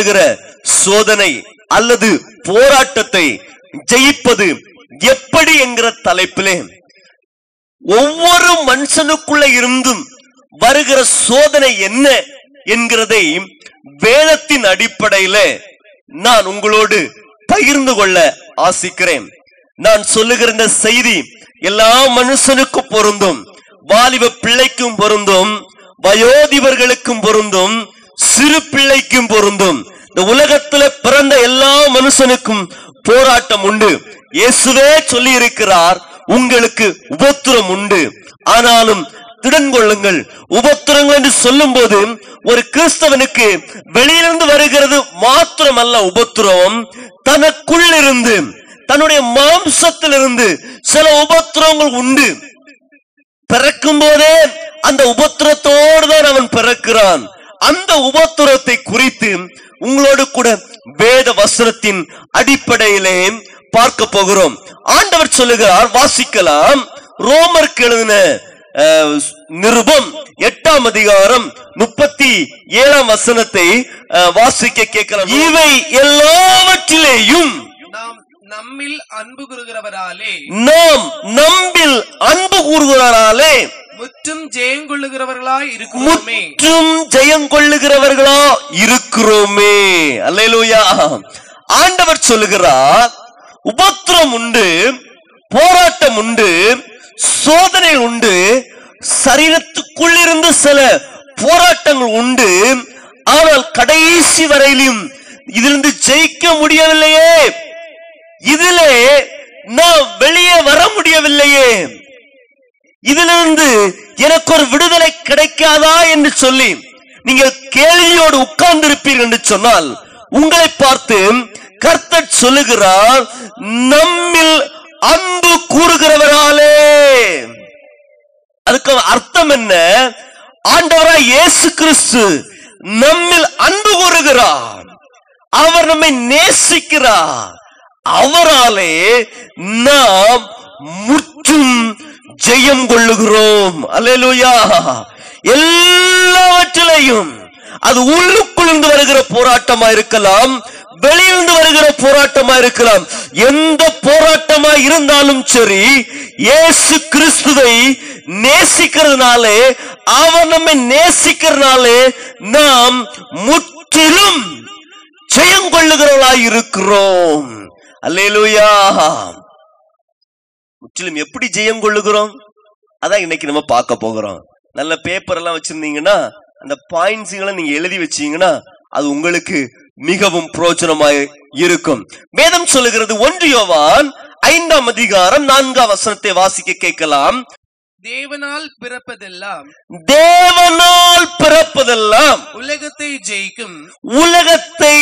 வருகிற சோதனை அல்லது போராட்டத்தை ஜெயிப்பது எப்படி என்கிற தலைப்பிலே ஒவ்வொரு மனுஷனுக்குள்ள இருந்தும் வருகிற சோதனை என்ன என்கிறதை வேதத்தின் அடிப்படையில நான் உங்களோடு பகிர்ந்து கொள்ள ஆசிக்கிறேன். நான் சொல்லுகிற இந்த செய்தி எல்லா மனுஷனுக்கும் பொருந்தும் வாலிப பிள்ளைக்கும் பொருந்தும் வயோதிபர்களுக்கும் பொருந்தும் சிறு பிள்ளைக்கும் பொருந்தும். இந்த உலகத்துல பிறந்த எல்லா மனுஷனுக்கும் போராட்டம் உண்டு. இயேசுவே சொல்லி இருக்கிறார் உங்களுக்கு உபத்திரம் உண்டு. ஆனாலும் திடன் கொள்ளுங்கள். உபத்திரங்கள் என்று சொல்லும் போது ஒரு கிறிஸ்தவனுக்கு வெளியிலிருந்து வருகிறது மாத்திரமல்ல உபத்திரம். தனக்குள்ளிருந்து தன்னுடைய மாம்சத்திலிருந்து சில உபத்திரங்கள் உண்டு. பிறக்கும் போதே அந்த உபத்திரத்தோடு தான் அவன் பிறக்கிறான். அந்த உபத்திரத்தை குறித்து உங்களோடு கூட வேத வசனத்தின் அடிப்படையிலே பார்க்க போகிறோம். ஆண்டவர் சொல்லுகிறார் வாசிக்கலாம். ரோமருக்கு எழுதின நிருபம் எட்டாம் அதிகாரம் முப்பத்தி ஏழாம் வசனத்தை அஹ், வாசிக்க கேட்கலாம். இவை எல்லாவற்றிலேயும் நாம் நம்மில் அன்பு கூறுகிறவராலே நாம் நம்பில் அன்பு கூறுகிறாராலே முற்றும் ஜெயங்கொள்ளுகிறவர்களாய் இருக்கிறோமே. முற்றும் ஜெயம் கொள்ளுகிறவர்களா இருக்கிறோமே. அல்லேலூயா. ஆண்டவர் சொல்லுகிறார் உபத்திரம் உண்டு போராட்டம் உண்டு சோதனை உண்டு சரீரத்துக்குள்ளிருந்து சில போராட்டங்கள் உண்டு ஆனால் கடைசி வரையிலும் இதிலிருந்து ஜெயிக்க முடியவில்லையே. இதிலே நான் வெளியே வர முடியவில்லையே. இதிலிருந்து எனக்கு ஒரு விடுதலை கிடைக்காதா என்று சொல்லி நீங்கள் கேள்வியோடு உட்கார்ந்து இருப்பீர்கள் என்று சொன்னால் உங்களை பார்த்து கர்த்தர் சொல்லுகிறார் நம்மில் அன்பு கூறுகிறவராலே. அதுக்கு அர்த்தம் என்ன? ஆண்டவராய் இயேசு கிறிஸ்து நம்மில் அன்பு கூறுகிறார். அவர் நம்மை நேசிக்கிறார். அவராலே நாம் முற்றும் ஜெயம் கொள்ளுகிறோம். அல்லேலூயா. எல்லாவற்றிலையும் அது உள்ளுக்குள்ளிருந்து வருகிற போராட்டமா இருக்கலாம் வெளியிருந்து வருகிற போராட்டமா இருக்கலாம். எந்த போராட்டமா இருந்தாலும் சரி இயேசு கிறிஸ்துவை நேசிக்கிறதுனாலே அவர் நம்மை நேசிக்கிறதுனாலே நாம் முற்றிலும் ஜெயம் கொள்ளுகிறவர்களாய் இருக்கிறோம். அல்லேலூயா. முற்றிலும் எப்படி ஜெயம் கொள்ளுகிறோம்? அதான் இன்னைக்கு நம்ம பார்க்க போகிறோம். நல்ல பேப்பர் எல்லாம் வச்சிருந்தீங்கன்னா அந்த பாயிண்ட்ஸுகளை நீங்க எழுதி வச்சீங்கன்னா அது உங்களுக்கு மிகவும் பிரோஜனமாய் இருக்கும். வேதம் சொல்லுகிறது ஒன்று யோவான் ஐந்தாம் அதிகாரம் நான்காம் வசனத்தை வாசிக்க கேட்கலாம். தேவனால் பிறப்பதெல்லாம் தேவனால் பிறப்பதெல்லாம் உலகத்தை ஜெயிக்கும் உலகத்தை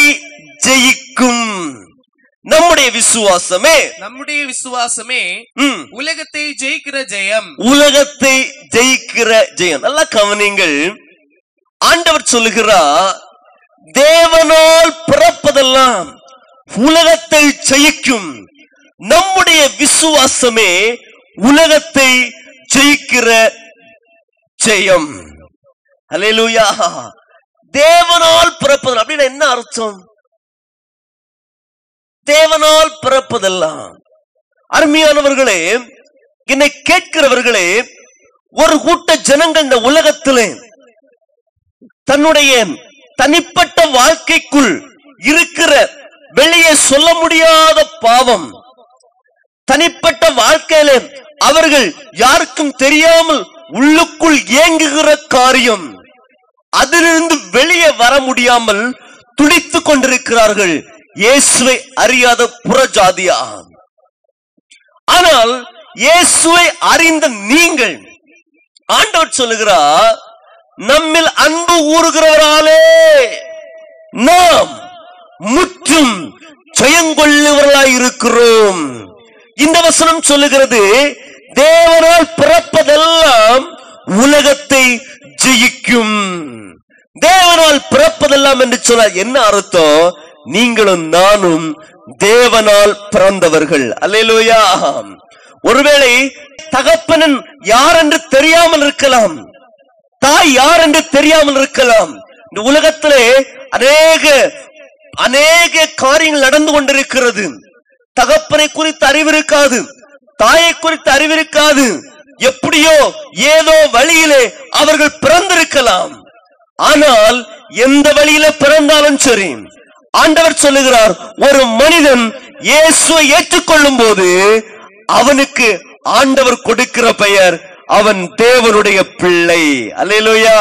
ஜெயிக்கும். நம்முடைய விசுவாசமே. நம்முடைய விசுவாசமே உலகத்தை ஜெயிக்கிற ஜெயம். உலகத்தை ஜெயிக்கிற ஜெயம். நல்லா கவனிங்கள். ஆண்டவர் சொல்லுகிறார் தேவனால் பிறப்பதெல்லாம் உலகத்தை ஜெயிக்கும். நம்முடைய விசுவாசமே உலகத்தை ஜெயிக்கிற ஜெயம். அல்லேலூயா தேவனால் பிறப்பதெல்லாம் அப்படின்னா என்ன அர்த்தம்? தேவனால் பிறப்பதெல்லாம். அருமையானவர்களே என்னை கேட்கிறவர்களே ஒரு கூட்ட ஜனங்கள் இந்த உலகத்திலே தன்னுடைய தனிப்பட்ட வாழ்க்கைக்குள் இருக்கிற வெளியே சொல்ல முடியாத பாவம் தனிப்பட்ட வாழ்க்கையில அவர்கள் யாருக்கும் தெரியாமல் உள்ளுக்குள் ஏங்குகிற காரியம் அதிலிருந்து வெளியே வர முடியாமல் துடித்துக் கொண்டிருக்கிறார்கள் இயேசுவை அறியாத புறஜாதியா ஆனால் இயேசுவை அறிந்த நீங்கள் ஆண்டவர் சொல்லுகிறார் நம்மில் அன்பு ஊறுகிறவராலே நாம் முற்றும் ஜெயங்கொள்ளுவர்களாய் இருக்கிறோம் இந்த வசனம் சொல்லுகிறது தேவனால் பிறப்பதெல்லாம் உலகத்தை ஜெயிக்கும். தேவனால் பிறப்பதெல்லாம் என்று சொன்னால் என்ன அர்த்தம்? நீங்களும் நானும் தேவனால் பிறந்தவர்கள். அல்லேலூயா. ஒருவேளை தகப்பனன் யார் என்று தெரியாமல் இருக்கலாம். தாய் யார் என்று தெரியாமல் இருக்கலாம். இந்த உலகத்திலே அநேக அநேக காரியங்கள் நடந்து கொண்டிருக்கிறது. தகப்பனை குறித்து அறிவிருக்காது. தாயை குறித்து அறிவிருக்காது. எப்படியோ ஏதோ வழியிலே அவர்கள் பிறந்திருக்கலாம். ஆனால் எந்த வழியில பிறந்தாலும் சரி ஆண்டவர் சொல்லுகிறார் ஒரு மனிதன் இயேசுவை ஏற்றுக்கொள்ளும் போது அவனுக்கு ஆண்டவர் கொடுக்கிற பெயர் அவன் தேவனுடைய பிள்ளை. அல்லேலூயா.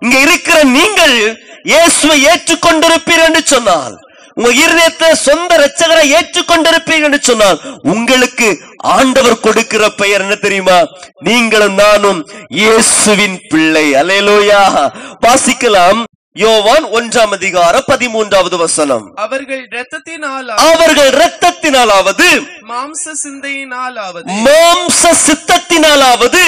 இங்க இருக்கிற நீங்கள் இயேசுவை ஏற்றுக்கொண்டிருப்பீர் என்று சொன்னால் உங்க இருதயத்தை சொந்த ரட்சகரை ஏற்றுக்கொண்டிருப்பீர்கள் என்று சொன்னால் உங்களுக்கு ஆண்டவர் கொடுக்கிற பெயர் என்ன தெரியுமா? நீங்களும் நானும் இயேசுவின் பிள்ளை. அல்லேலூயா. வாசிக்கலாம். யோவான் ஒன்றாம் அதிகாரம் பதிமூன்றாவது வசனம். அவர்கள் இரத்தத்தினால் அவர்கள் இரத்தத்தினாலாவது மாம்ச சிந்தையினாலாவது மாம்ச சித்தத்தினாலாவது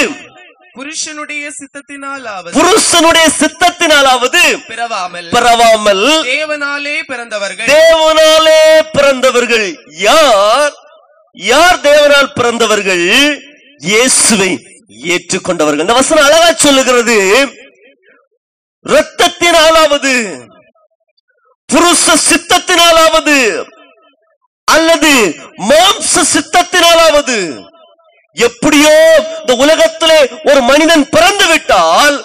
புருஷனுடைய சித்தத்தினாலாவது புருஷனுடைய சித்தத்தினாலாவது பிறவாமல் பரவாமல் தேவனாலே பிறந்தவர்கள் தேவனாலே பிறந்தவர்கள் யார்? யார் தேவனால் பிறந்தவர்கள்? இயேசுவை ஏற்றுக்கொண்டவர்கள். இந்த வசனம் அழகா சொல்லுகிறது. இரத்தத்தினாலாவது புருஷ சித்தத்தினாலாவது அல்லது மாம்ச சித்தத்தினாலாவது. எப்படியோ இந்த உலகத்திலே ஒரு மனிதன் பிறந்து விட்டால்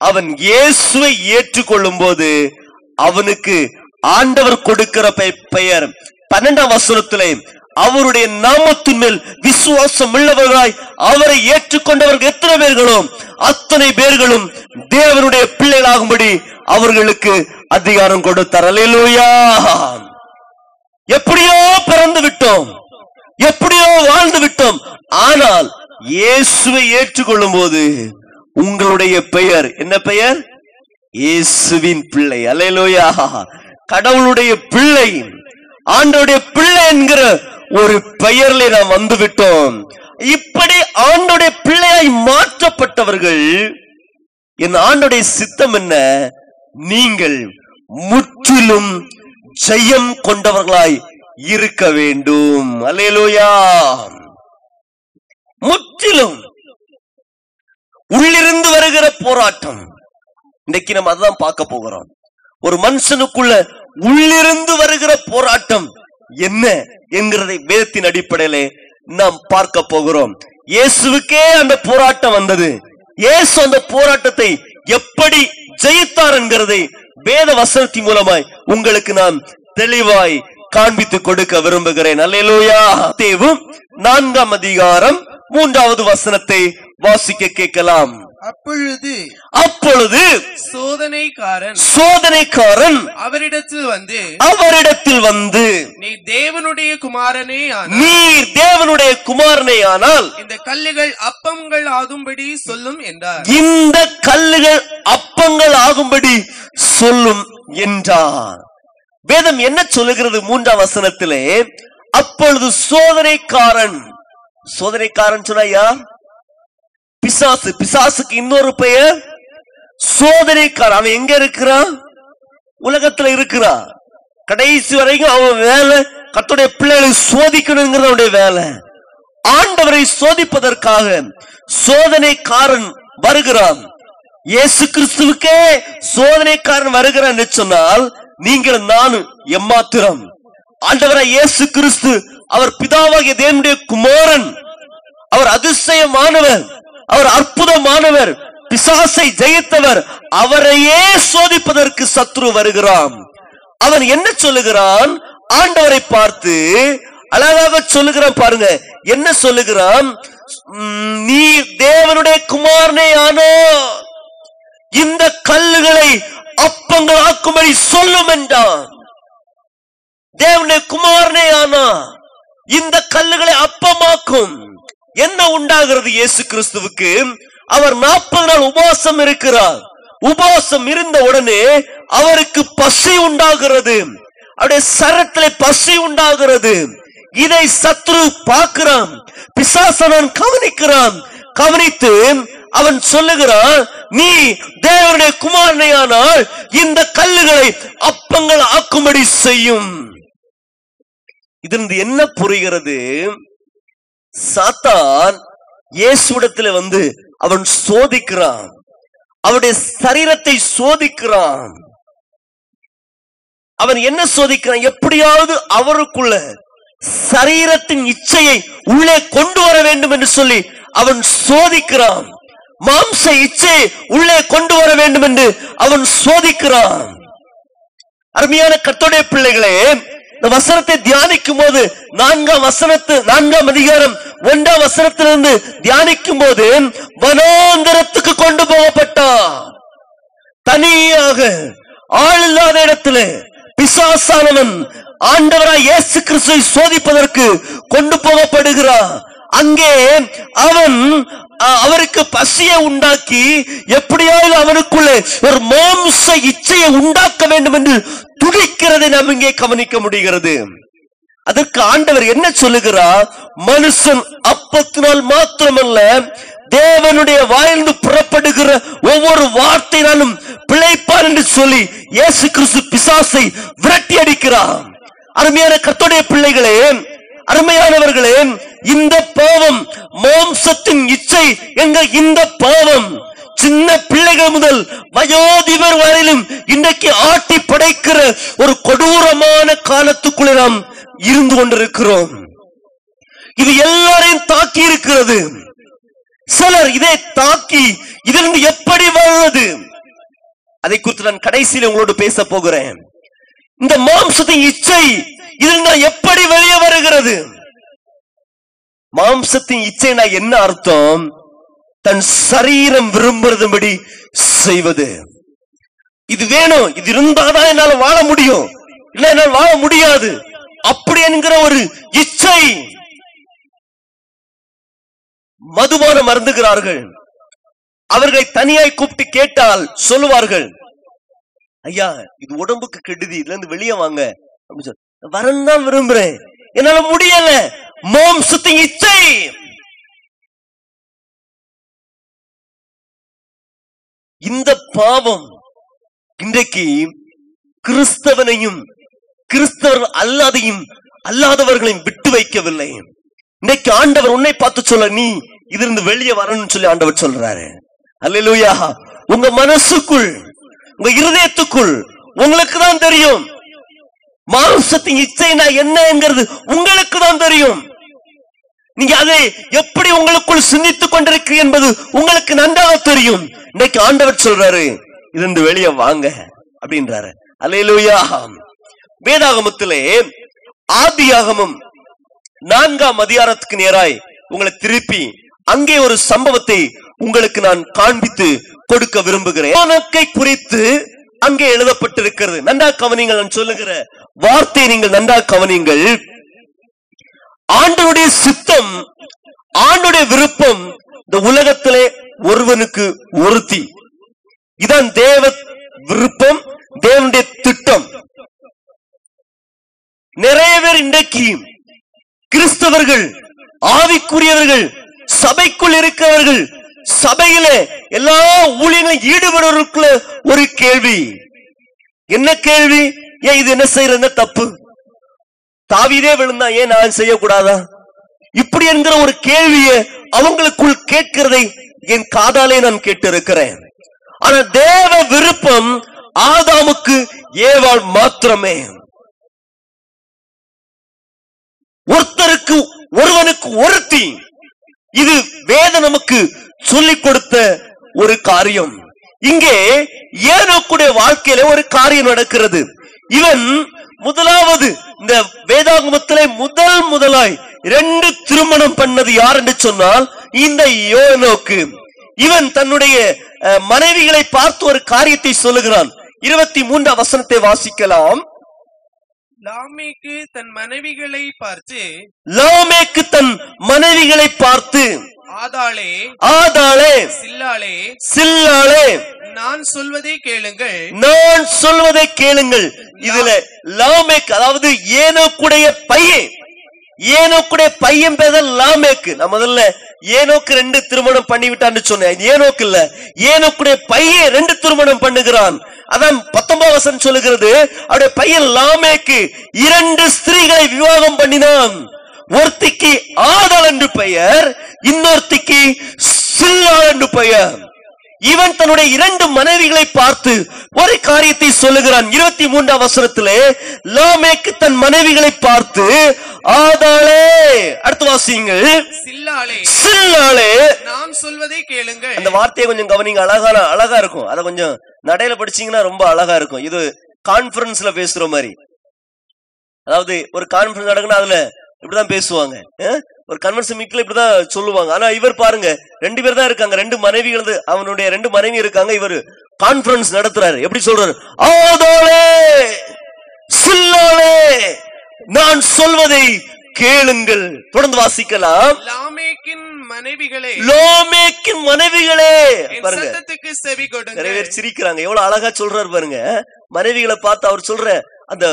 அவன் இயேசுவை ஏற்றுக்கொள்ளும் போது அவனுக்கு ஆண்டவர் கொடுக்கிற பெயர் பன்னெண்டாம் வசனத்திலே அவருடைய நாமத்தின் மேல் விசுவாசம் உள்ளவர்களாய் அவரை ஏற்றுக்கொண்டவர்கள் எத்தனை பேர்களும் அத்தனை பேர்களும் தேவனுடைய பிள்ளைகளாகும்படி அவர்களுக்கு அதிகாரம் கொடுத்தார். அல்லேலூயா! எப்படியோ பிறந்து விட்டோம். எப்படியோ வாழ்ந்து விட்டோம். ஆனால் இயேசுவை ஏற்றுக்கொள்ளும் போது உங்களுடைய பெயர் என்ன பெயர்? இயேசுவின் பிள்ளை. அல்லேலூயா! கடவுளுடைய பிள்ளை ஆண்டோடைய பிள்ளை என்கிற ஒரு பெயர்ல நாம் வந்து விட்டோம் இப்படி ஆண்டுடைய பிள்ளையாய் மாற்றப்பட்டவர்கள் என் ஆண்டுடைய சித்தம் என்ன? நீங்கள் முற்றிலும் ஜெயம் கொண்டவர்களாய் இருக்க வேண்டும். அலையலோயா முற்றிலும். உள்ளிருந்து வருகிற போராட்டம். இன்னைக்கு நம்ம அதான் பார்க்க போகிறோம். ஒரு மனுஷனுக்குள்ள உள்ளிருந்து வருகிற போராட்டம் என்ன என்கிறதை வேதத்தின் அடிப்படையிலே நாம் பார்க்க போகிறோம். இயேசுவுக்கே அந்த போராட்டம் வந்தது. இயேசு அந்த போராட்டத்தை எப்படி ஜெயித்தார் என்கிறதை வேத வசனத்தின் மூலமாய் உங்களுக்கு நான் தெளிவாய் காண்பித்து கொடுக்க விரும்புகிறேன். அல்லேலூயா. தேவும் நான்காம் அதிகாரம் மூன்றாவது வசனத்தை வாசிக்க கேட்கலாம். அப்பொழுது அப்பொழுது சோதனைக்காரன் சோதனைக்காரன் அவரிடத்தில் வந்து அவரிடத்தில் வந்து நீ தேவனுடைய குமாரனே. நீர் தேவனுடைய குமாரனே ஆனால் இந்த கல்லுகள் அப்பங்கள் ஆகும்படி சொல்லும் என்றார். இந்த கல்லுகள் அப்பங்கள் ஆகும்படி சொல்லும் என்றார். வேதம் என்ன சொல்லுகிறது மூன்றாம் வசனத்திலே? அப்பொழுது சோதனைக்காரன் சோதனைக்காரன் சொன்னா யார்? பிசாசு பிசாசுக்கு இன்னொரு பெயர் சோதனைக்காரன் அவன் எங்க இருக்கிறான்? உலகத்துல இருக்கிறான் கடைசி வரைக்கும் அவன் வேலை கத்துடைய பிள்ளைகளை சோதிக்கணுங்கிறது அவனுடைய வேலை. ஆண்டவரை சோதிப்பதற்காக சோதனைக்காரன் வருகிறான். இயேசு கிறிஸ்துவுக்கே சோதனைக்காரன் வருகிறான் சொன்னால் நீங்கள் நானும் எம்மாத்திரம். ஆண்டவரா இயேசு கிறிஸ்து அவர் பிதாவாகிய தேவனுடைய குமாரன். அவர் அதிசயமானவர். அவர் அற்புதமானவர் பிசாசை ஜெயித்தவர் அவரையே சோதிப்பதற்கு சத்ரு வருகிறான். அவன் என்ன சொல்லுகிறான்? ஆண்டவரை பார்த்து அழகாக சொல்லுகிறான் பாருங்க என்ன சொல்லுகிறான்? உம், நீ தேவனுடைய குமாரனே ஆனோ இந்த கல்லுகளை அப்பங்கள் ஆக்கும்படி சொல்லும் என்றான். தேவனுடைய குமாரனே ஆனா இந்த கல்லுகளை அப்பமாக்கும். என்ன உண்டாகிறது இயேசு கிறிஸ்துவுக்கு? அவர் நாற்பது நாள் உபவாசம் இருக்கிறார். உபவாசம் இருந்த உடனே அவருக்கு பசி உண்டாகிறது. அவருடைய சரத்திலே பசி உண்டாகிறது. இதை சத்ரு பார்க்கிறான். பிசாசனன் கவனிக்கிறான். கவனித்து அவன் சொல்லுகிறான் நீ தேவனுடைய குமாரனையானால் இந்த கல்லுகளை அப்பங்கள் ஆக்கும்படி செய்யும். இதிலிருந்து என்ன புரிகிறது? சாத்தான் இயேசுடத்துல வந்து அவன் சோதிக்கிறான். அவருடைய சரீரத்தை சோதிக்கிறான். அவன் என்ன சோதிக்கிறான்? எப்படியாவது அவருக்குள்ள சரீரத்தின் இச்சையை உள்ளே கொண்டு வர வேண்டும் என்று சொல்லி அவன் சோதிக்கிறான். மாம்ச இச்சையை உள்ளே கொண்டு வர வேண்டும் என்று அவன் சோதிக்கிறான். அருமையான கத்தோடைய பிள்ளைகளே இந்த வசனத்தை தியானிக்கும் போது நான்காம் வசனத்து நான்காம் அதிகாரம் ஒன்றாம் வசனத்திலிருந்து தியானிக்கும் போது வனாந்தரத்துக்கு கொண்டு போகப்பட்டான் தனியாக ஆள் இல்லாத இடத்துல பிசாசானவன் ஆண்டவராய் இயேசு கிறிஸ்துவை சோதிப்பதற்கு கொண்டு போகப்படுகிறான் அங்கே அவன் அவருக்கு பசியை உண்டாக்கி எப்படியாவது அவனுக்குள்ளே ஒரு மாம்ச இச்சையை உண்டாக்க வேண்டும் என்று துடிக்கிறதை நாம் இங்கே கவனிக்க முடிகிறது. அதற்கு ஆண்டவர் என்ன சொல்லுகிறார்? மனுஷன் அப்பத்தினால் மாத்திரமல்ல தேவனுடைய வாயிலிருந்து புறப்படுகிற ஒவ்வொரு வார்த்தையினாலும் பிழைப்பார் என்று சொல்லி இயேசு கிறிஸ்து பிசாசை விரட்டி அடிக்கிறார். அருமையான கத்துடைய பிள்ளைகளே அருமையானவர்களே இந்த பாவம் மாம்சத்தின் இச்சை என்ற இந்த பாவம் சின்ன பிள்ளைகள் முதல் வயோதிபர் வரையிலும் இன்றைக்கு ஆட்டி படைக்கிற ஒரு கொடூரமான காலத்துக்குள்ள நாம் இருந்து கொண்டிருக்கிறோம். இது எல்லாரையும் தாக்கி இருக்கிறது. சிலர் இதை தாக்கி இதிலிருந்து எப்படி வாழ்வது? அதை குறித்து நான் கடைசியில் உங்களோடு பேச போகிறேன். இந்த மாம்சத்தின் இச்சை இதில் நான் எப்படி வெளியே வருகிறது? மாம்சத்தின் இச்சைனா என்ன அர்த்தம்? தன் சரீரம் விரும்புறதுபடி செய்வது. இது வேணும். இது இருந்தாதான் என்னால் வாழ முடியும். இல்ல என்னால் வாழ முடியாது. அப்படி என்கிற ஒரு இச்சை. மதுபான மருந்துகிறார்கள். அவர்களை தனியாய் கூப்பிட்டு கேட்டால் சொல்லுவார்கள். ஐயா இது உடம்புக்கு கெடுதி இதுல இருந்து வெளியே வாங்க. அப்படின்னு சொல்லி, தான் விரும்புறேன். என்னால முடியல. மாம்சத்தின் இச்சை. இந்த பாவம் இன்றைக்கு கிறிஸ்தவனையும் கிறிஸ்தவர் அல்லாதையும் அல்லாதவர்களையும் விட்டு வைக்கவில்லை. இன்னைக்கு ஆண்டவர் உன்னை பார்த்து சொல்ல நீ இதிலிருந்து வெளியே வரணும்னு சொல்லி ஆண்டவர் சொல்றாரு. அல்லா உங்க மனசுக்குள் உங்க இருதயத்துக்குள் உங்களுக்கு தான் தெரியும். மாம்சத்தின் இச்சைனா என்னங்கிறது உங்களுக்கு தான் தெரியும். நீங்க அதை எப்படி உங்களுக்குள் சிந்தித்துக் கொண்டிருக்கிறீ என்பது உங்களுக்கு நன்றாக தெரியும். இன்னைக்கு ஆண்டவர் சொல்றாரு இருந்து வெளியே வாங்க அப்படின்றாரு. அல்லேலூயா. வேதாகமத்திலே ஆதியாகமம் நான்காம் அதிகாரத்துக்கு நேராய் உங்களை திருப்பி அங்கே ஒரு சம்பவத்தை உங்களுக்கு நான் காண்பித்து கொடுக்க விரும்புகிறேன். குறித்து அங்கே எழுதப்பட்டிருக்கிறது. நன்றா கவனிங்கள் நான் சொல்லுகிற வார்த்தையை நீங்கள் நன்றா கவனிங்கள் ஆண்டனுடைய சித்தம் ஆண்டுடைய விருப்பம் இந்த உலகத்திலே ஒருவனுக்கு ஒருத்தி. இதான் தேவ விருப்பம் தேவனுடைய திட்டம். நிறைய பேர் இன்றைக்கு கிறிஸ்தவர்கள் ஆவிக்குரியவர்கள் சபைக்குள் இருக்கிறவர்கள் சபையில எல்லா ஊழியங்களும் ஈடுபடுவதற்குள்ள ஒரு கேள்வி. என்ன கேள்வி? ஏன் இது என்ன செய்யற என்ன தப்பு? தாவிதே விழுந்தா ஏன் நான் செய்யக்கூடாதா? இப்படி என்கிற ஒரு கேள்வியை அவங்களுக்குள் கேட்கிறதை என் காதாலே நான் கேட்டு இருக்கிறேன் ஆனா தேவ விருப்பம் ஆதாமுக்கு ஏவாள் மாத்திரமே. ஒருத்தருக்கு ஒருவனுக்கு ஒருத்தி. இது வேத நமக்கு சொல்லிக் கொடுத்த ஒரு காரியம். இங்கே ஏனோக்குடைய வாழ்க்கையில ஒரு காரியம் நடக்கிறது. இவன் முதலாவது இந்த வேதாகமத்திலே முதல் முதலாய் ரெண்டு திருமணம் பண்ணது யார் என்று சொன்னால் இந்த யோனோக்கு. இவன் தன்னுடைய அஹ், மனைவிகளை பார்த்து ஒரு காரியத்தை சொல்லுகிறான். இருபத்தி மூன்றாம் வசனத்தை வாசிக்கலாம். லாமேக்கு தன் மனைவிகளை பார்த்து லாமேக்கு தன் மனைவிகளை பார்த்து ஆதாளே ஆதாளே சில்லாளே சில்லாளே நான் சொல்வதை கேளுங்கள். நான் சொல்வதை கேளுங்கள். இதுல லாமேக் அதாவது ஏனோக்குடைய பையன் ஏனோக்குடைய பையன் பேர் லாமேக்கு நான் முதல்ல ஏனோக்கு ரெண்டு திருமணம் பண்ணி விட்டான்னு சொன்னேன் ஏனோக்கு இல்ல. ஏனோக்குடைய பையன் ரெண்டு திருமணம் பண்ணுகிறான். அதான் பத்தொன்பது வசனம் சொல்லுகிறது அவருடைய பையன் லாமேக்கு இரண்டு ஸ்திரீகளை விவாகம் பண்ணினான். ஒருத்திக்கு ஆதல் என்று பெயர் இன்னொருத்திக்கு சில்லாள் என்று பெயர். இவன் தன்னுடைய இரண்டு மனைவிகளை பார்த்து ஒரு காரியத்தை சொல்லுகிறான். இருபத்தி மூன்றாம் வசனத்திலே லாமேக்கு தன் மனைவிகளை பார்த்து ஆதாளே அடுத்து வாசியுங்கள். சில்லாளே சில்லாளே நான் சொல்வதை கேளுங்கள். அந்த வார்த்தையை கொஞ்சம் கவனிங்க. அழகான அழகா இருக்கும். அதை கொஞ்சம் நடையில படிச்சீங்கன்னா ரொம்ப அழகா இருக்கும். இது கான்ஃபரன்ஸ்ல பேசுற மாதிரி. அதாவது ஒரு கான்ஃபரன்ஸ் நடக்குன்னா அதுல இப்படிதான் பேசுவாங்க? ஒரு கன்வென்ஷன் மீட்ல இப்படிதான் சொல்லுவாங்க. ஆனா இவர் பாருங்க ரெண்டு பேர் தான் இருக்காங்க. ரெண்டு மனைவிகள் அவனுடைய ரெண்டு மனைவி இருக்காங்க. இவர் கான்ஃபரன்ஸ் நடத்துறாரு. எப்படி சொல்றாரு? ஆதோளே சில்லாளே நான் சொல்வதை கேளுங்கள். தொடர்ந்து வாசிக்கலாம். லாமேக்கின் மனைவிகளே. லோமேக்கின் மனைவிகளே. என் பாருங்க. நிறைய பேர் சிரிக்கிறாங்க. எவ்வளவு அழகா சொல்றாரு பாருங்க. மனைவிகளை பார்த்து அவர் சொல்ற அந்த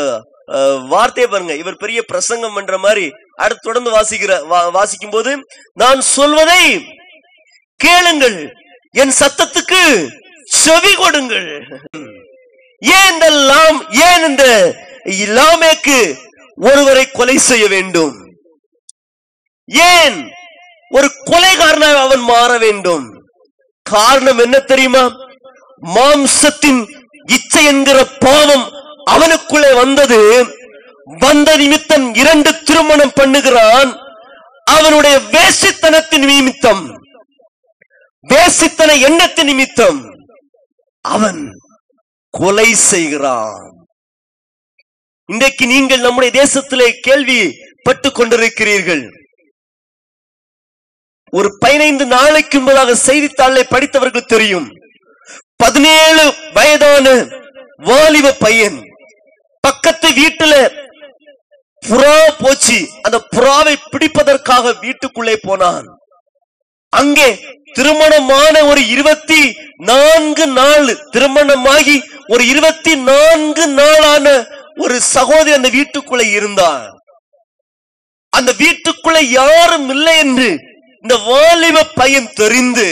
வார்த்தையை பாருங்க. இவர் பெரிய பிரசங்கம் பண்ற மாதிரி அடுத்து தொடர்ந்து வாசிக்கிற வா- வாசிக்கும் போது நான் சொல்வதை கேளுங்கள். என் சத்தத்துக்கு செவி கொடுங்கள். ஏன் இந்த லாம் ஏன் இந்த லாமேக்கு ஒருவரை கொலை செய்ய வேண்டும்? ஏன் ஒரு கொலைகாரனாக அவன் மாற வேண்டும்? காரணம் என்ன தெரியுமா? மாம்சத்தின் இச்சை என்கிற பாவம் அவனுக்குள்ளே வந்தது வந்த நிமித்தம் இரண்டு திருமணம் பண்ணுகிறான். அவனுடைய வேசித்தனத்தின் நிமித்தம். வேசித்தன எண்ணத்தின் நிமித்தம். அவன் கொலை செய்கிறான். இன்றைக்கு நீங்கள் நம்முடைய தேசத்திலே கேள்வி பட்டு கொண்டிருக்கிறீர்கள். ஒரு பதினைந்து நாளைக்கு முன்பதாக செய்தித்தாளை படித்தவர்கள் தெரியும். பதினேழு வயதான வாலிப பையன் பக்கத்து வீட்டுல புறா போச்சு. அந்த புறாவை பிடிப்பதற்காக வீட்டுக்குள்ளே போனான். அங்கே திருமணமான ஒரு இருபத்தி நான்கு நாள் திருமணமாகி ஒரு இருபத்தி நான்கு நாளான ஒரு சகோதரி அந்த வீட்டுக்குள்ளே இருந்தார் அந்த வீட்டுக்குள்ள யாரும் இல்லை என்று இந்த வாலிப பையன் தெரிந்து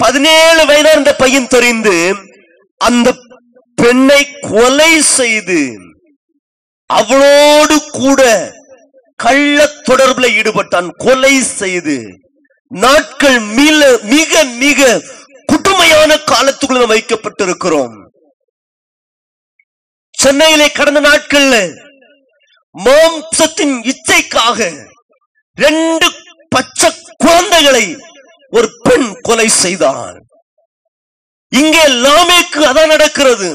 பதினேழு வயதான இந்த பையன் தெரிந்து அந்த பெண்ணை கொலை செய்து அவளோடு கூட கள்ள தொடர்புல ஈடுபட்டான் கொலை செய்து. நாட்கள் மீள மிக மிக குடுமையான காலத்துக்குள்ள வைக்கப்பட்டிருக்கிறோம். சென்னையிலே கடந்த நாட்கள்ல மாம்சத்தின் இச்சைக்காக ரெண்டு பச்சை குழந்தைகளை ஒரு பெண் கொலை செய்தார் இங்கே லாமேக்கு அதான் நடக்கிறது.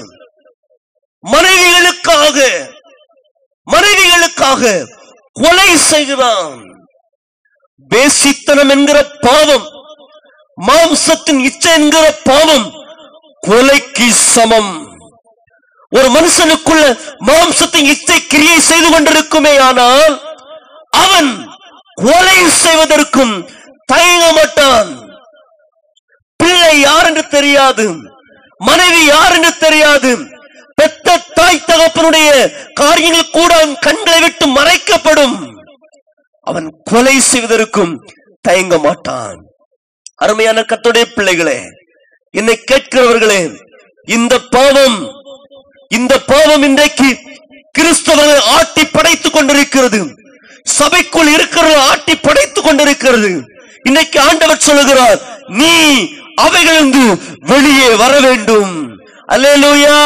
மனைவிகளுக்காக மனைவிகளுக்காக கொலை செய்கிறான். பேசித்தனம் என்கிற பாவம் மாம்சத்தின் இச்சை என்கிற பாவம் கொலைக்கு சமம். ஒரு மனுஷனுக்குள்ள மாம்சத்தின் இச்சை கிரியை செய்து கொண்டிருக்குமே ஆனால் அவன் கொலை செய்வதற்கும் தயங்க மாட்டான் பிள்ளை யார் என்று தெரியாது மனைவி யார் என்று தெரியாது பெத்த தாய் தகப்பனுடைய காரியங்கள் கூட அவன் கண்களை விட்டு மறைக்கப்படும். அவன் கொலை செய்வதற்கும் தயங்க மாட்டான். அருமையான கத்துடைய பிள்ளைகளே என்னை கேட்கிறவர்களே இந்த பாவம் இந்த பாவம் இன்றைக்கு கிறிஸ்தவர்கள் ஆட்டி படைத்துக் கொண்டிருக்கிறது. சபைக்குள் இருக்கிறவர்கள் ஆட்டி படைத்துக் கொண்டிருக்கிறது. இன்னைக்கு ஆண்டவர் சொல்லுகிறார் நீ அவைகளிலிருந்து வெளியே வர வேண்டும். அல்லேலூயா!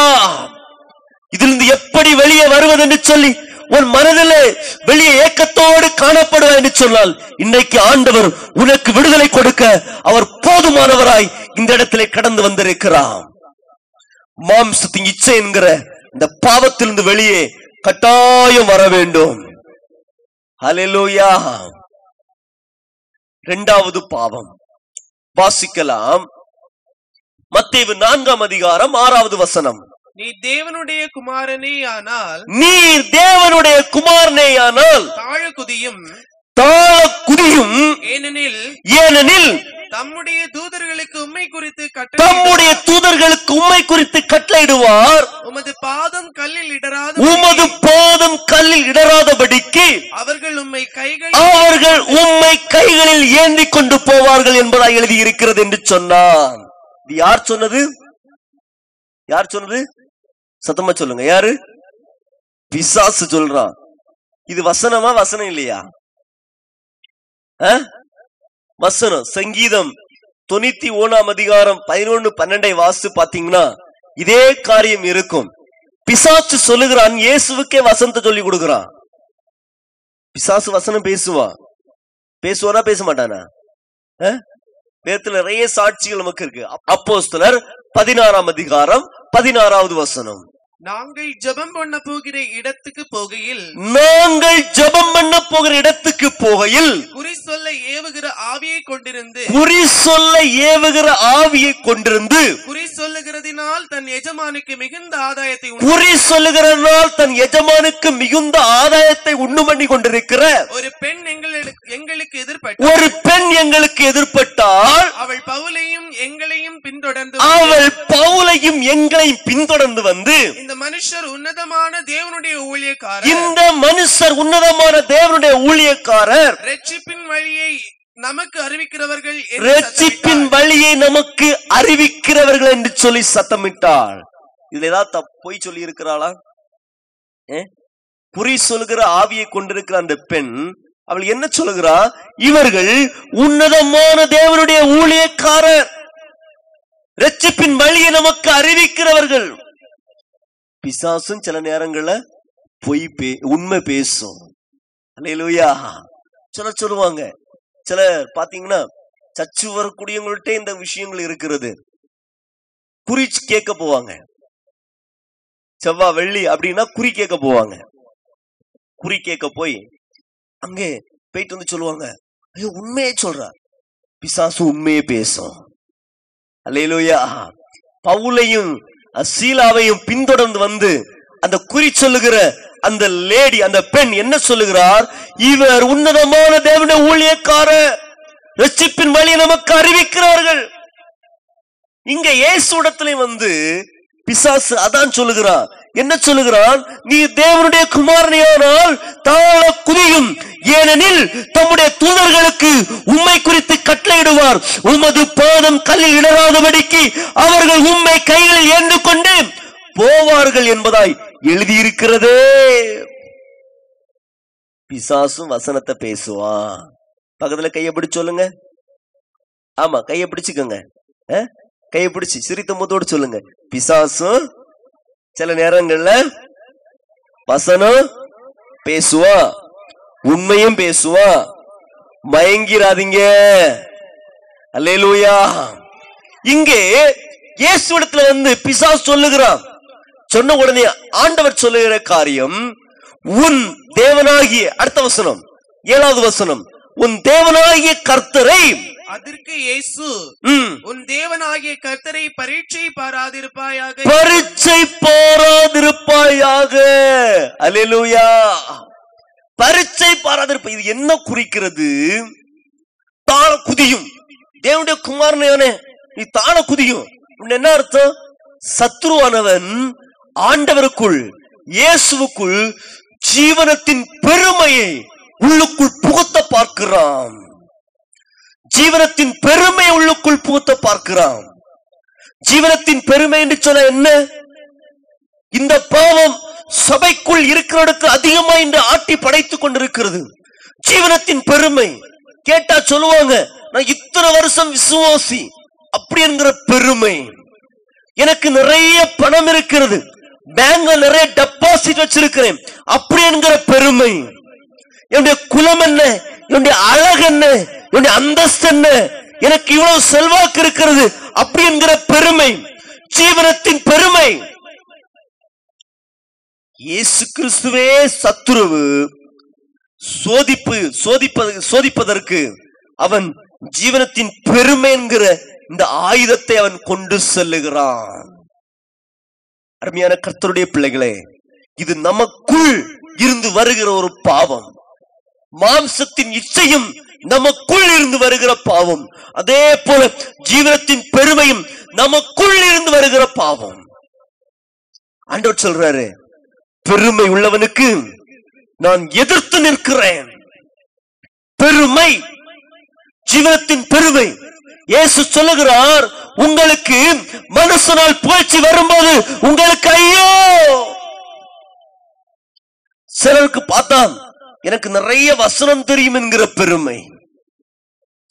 இதிலிருந்து எப்படி வெளியே வருவது என்று சொல்லி உன் மனதிலே வெளியே ஏக்கத்தோடு காணப்படுவாய் என்று சொன்னால் இன்னைக்கு ஆண்டவர் உனக்கு விடுதலை கொடுக்க அவர் போதுமானவராய் இந்த இடத்திலே கடந்து வந்திருக்கிறார். மாம்சத்தின் இச்சை என்கிற இந்த பாவத்திலிருந்து வெளியே கட்டாயம் வர வேண்டும். அலையலோயா இரண்டாவது பாவம். வாசிக்கலாம். மத்தேவு நான்காம் அதிகாரம் ஆறாவது வசனம். நீ தேவனுடைய குமாரனே ஆனால் நீர் தேவனுடைய குமாரனேயானால் தாழ குதியும் தாழ குதியும் ஏனெனில் ஏனெனில் தம்முடைய தூதர்களுக்கு உம்மை குறித்து தம்முடைய தூதர்களுக்கு உம்மை குறித்து கட்டளையிடுவார். உமது பாதம் கல்லில் இடராத உமது பாதம் கல்லில் இடராதபடிக்கு அவர்கள் உம்மை கைகள் அவர்கள் உம்மை கைகளில் ஏந்தி கொண்டு போவார்கள் என்பதாய் எழுதி இருக்கிறது என்று சொன்னான். இது யார் சொன்னது? யார் சொன்னது? சத்தமா சொல்லுங்க. யாரு? பிசாசு சொல்றான். இது வசனமா வசனம் இல்லையா? வசனம் சங்கீதம் தொண்ணூத்தி ஓணாம் அதிகாரம் பதினொன்னு பன்னெண்டை வாசு பாத்தீங்கன்னா இதே காரியம் இருக்கும். பிசாசு சொல்லுகிறான் இயேசுவுக்கே வசனத்தை சொல்லி கொடுக்கிறான். பிசாசு வசனம் பேசுவான் பேசுவானா பேச மாட்டானா? அஹ்? நிறைய சாட்சிகள் நமக்கு இருக்கு. அப்போஸ்தலர் பதினாறாம் அதிகாரம் பதினாறாவது வசனம். நாங்கள் ஜெபம் பண்ண போகிற இடத்துக்கு போகையில் நாங்கள் ஜெபம் பண்ண போகிற இடத்துக்கு போகையில் குறி சொல்ல ஏவுகிற ஆவியை கொண்டிருந்து குறி சொல்ல ஏவுகிற ஆவியை கொண்டிருந்து குறி சொல்லுகிறதினால் தன் எஜமானுக்கு மிகுந்த ஆதாயத்தை குறி சொல்லுகிறனால் தன் எஜமானுக்கு மிகுந்த ஆதாயத்தை உண்டு பண்ணி கொண்டிருக்கிற ஒரு பெண் எங்களுக்கு எங்களுக்கு எதிர்பட்டு ஒரு பெண் எங்களுக்கு எதிர்பட்டால் அவள் பவுலையும் எங்களையும் பின்தொடர்ந்து அவள் பவுலையும் எங்களையும் பின்தொடர்ந்து வந்து இந்த மனுஷர் உன்னதமான தேவனுடைய ஊழியக்காரர். இந்த மனுஷர் உன்னதமான தேவனுடைய ஊழியக்காரர். ரட்சிப்பின் வழியை நமக்கு அறிவிக்கிறவர்கள் ரட்சிப்பின் சத்தமிட்டார். வழியை நமக்கு அறிவிக்கிறவர்கள் என்று சொல்லி சத்தமிட்டாள் இதுல ஏதாவது பொய் சொல்லி இருக்கிறாளா? குறி சொல்கிற ஆவியை கொண்டிருக்கிற அந்த பெண் அவள் என்ன சொல்லுகிறா? இவர்கள் உன்னதமான தேவனுடைய ஊழியக்காரர். ரட்சிப்பின் வழியை நமக்கு அறிவிக்கிறவர்கள். பிசாசும் சில நேரங்கள்ல பொய் பே உண்மை பேசும். அல்லேலூயா. சில சொல்லுவாங்க. சிலர் பாத்தீங்கன்னா சச்சு வரக்கூடியவங்கள்ட்ட இந்த விஷயங்கள் இருக்கிறது. குறி கேட்க போவாங்க. செவ்வாய் வெள்ளி அப்படின்னா குறி கேட்க போவாங்க. குறி கேட்க போய் அங்கே போயிட்டு வந்து சொல்லுவாங்க. ஐயோ உண்மையே சொல்ற. பிசாசு உண்மையே பேசும். அல்லையிலோயா பவுலையும் சீலாவையும் பின்தொடர்ந்து வந்து அந்த குறி சொல்லுகிற அந்த லேடி அந்த பெண் என்ன சொல்லுகிறார்? இவர் உன்னதமான தேவனுடைய ஊழியக்கார ரட்சிப்பின் வழி நமக்கு அறிவிக்கிறார்கள். இங்க இயேசுடத்திலே வந்து பிசாசு அதான் சொல்லுகிறான் என்ன சொல்லுகிறான் நீ தேவனுடைய குமாரனையானால் தாழ குதியும். ஏனெனில் தம்முடைய தூதர்களுக்கு உம்மை குறித்து கட்டளையிடுவார். உமது பாதம் கல்லில் இடராதபடிக்கு அவர்கள் உண்மை கைகளில் ஏந்து கொண்டு போவார்கள் என்பதாய் எழுதியிருக்கிறதே. பிசாசும் வசனத்தை பேசுவான். பக்கத்துல கைய பிடிச்சு சொல்லுங்க. ஆமா கையை பிடிச்சுக்கோங்க. அஹ்? பிடிச்சு சிரித்த முத்தோடு சொல்லுங்க. பிசாசும் சில நேரங்கள்ல வசனம் பேசுவா. உண்மையும் பேசுவா. மயங்கிராதீங்க அல்லேலூயா. இங்கே இயேசுவிடத்துல வந்து பிசாசு சொல்லுகிறான். சொன்ன உடனே ஆண்டவர் சொல்லுகிற காரியம் உன் தேவனாகிய அடுத்த வசனம் ஏழாவது வசனம் உன் தேவனாகிய கர்த்தரை அதற்கு இயேசு உன் தேவனாகிய கர்த்தரை பரீட்சை பாராதிருப்பாயாக. பரீட்சை பாராதிருப்பாயாக. அல்லேலூயா. பரீட்சை பாராதிருப்ப இது என்ன குறிக்கிறது? தாழ குதியும். தேவனுடைய குமாரனே நீ தாழ குதியும். என்ன அர்த்தம்? சத்ருவானவன் ஆண்டவருக்குள் இயேசுவுக்குள் ஜீவனத்தின் பெருமையை உள்ளுக்குள் புகுத்த பார்க்கிறான். ஜீவனத்தின் பெருமை உள்ளுக்குள் புகுத்த பார்க்கிறான். ஜீவனத்தின் பெருமை என்று சொன்ன என்ன? இந்த பாவம் சபைக்குள் இருக்கிற அதிகமா இன்று ஆட்டி படைத்துக் கொண்டிருக்கிறது. ஜீவனத்தின் பெருமை. கேட்டா சொல்லுவாங்க நான் இத்தனை வருஷம் விசுவாசி அப்படி என்கிற பெருமை. எனக்கு நிறைய பணம் இருக்கிறது. பேங்க்ல நிறைய டெபாசிட் வச்சிருக்கிறேன். அப்படி என்கிற பெருமை. என்னுடைய குலம் என்ன? என்னுடைய அழகு என்ன? என்னுடைய அந்தஸ்து என்ன? எனக்கு இவ்வளவு செல்வாக்கு இருக்கிறது. அப்படி என்கிற பெருமை. ஜீவனத்தின் பெருமை. இயேசு கிறிஸ்துவே சத்துருவு. சோதிப்பு சோதிப்பது சோதிப்பதற்கு அவன் ஜீவனத்தின் பெருமை என்கிற இந்த ஆயுதத்தை அவன் கொண்டு செல்லுகிறான். அருமையான கர்த்தருடைய பிள்ளைகளே இது நமக்குள் இருந்து வருகிற ஒரு பாவம். மாம்சத்தின் இச்சையும் நமக்குள் இருந்து வருகிற பாவம். அதே போல ஜீவனத்தின் பெருமையும் நமக்குள் இருந்து வருகிற பாவம். ஆண்டவர் சொல்றாரு பெருமை உள்ளவனுக்கு நான் எதிர்த்து நிற்கிறேன். பெருமை ஜீவனத்தின் பெருமை. இயேசு சொல்லுகிறார் உங்களுக்கு மனுஷனால் புகழ்ச்சி வரும்போது உங்களுக்கு ஐயோ! சிலருக்கு பார்த்தா எனக்கு நிறைய வசனம் தெரியும் என்கிற பெருமை.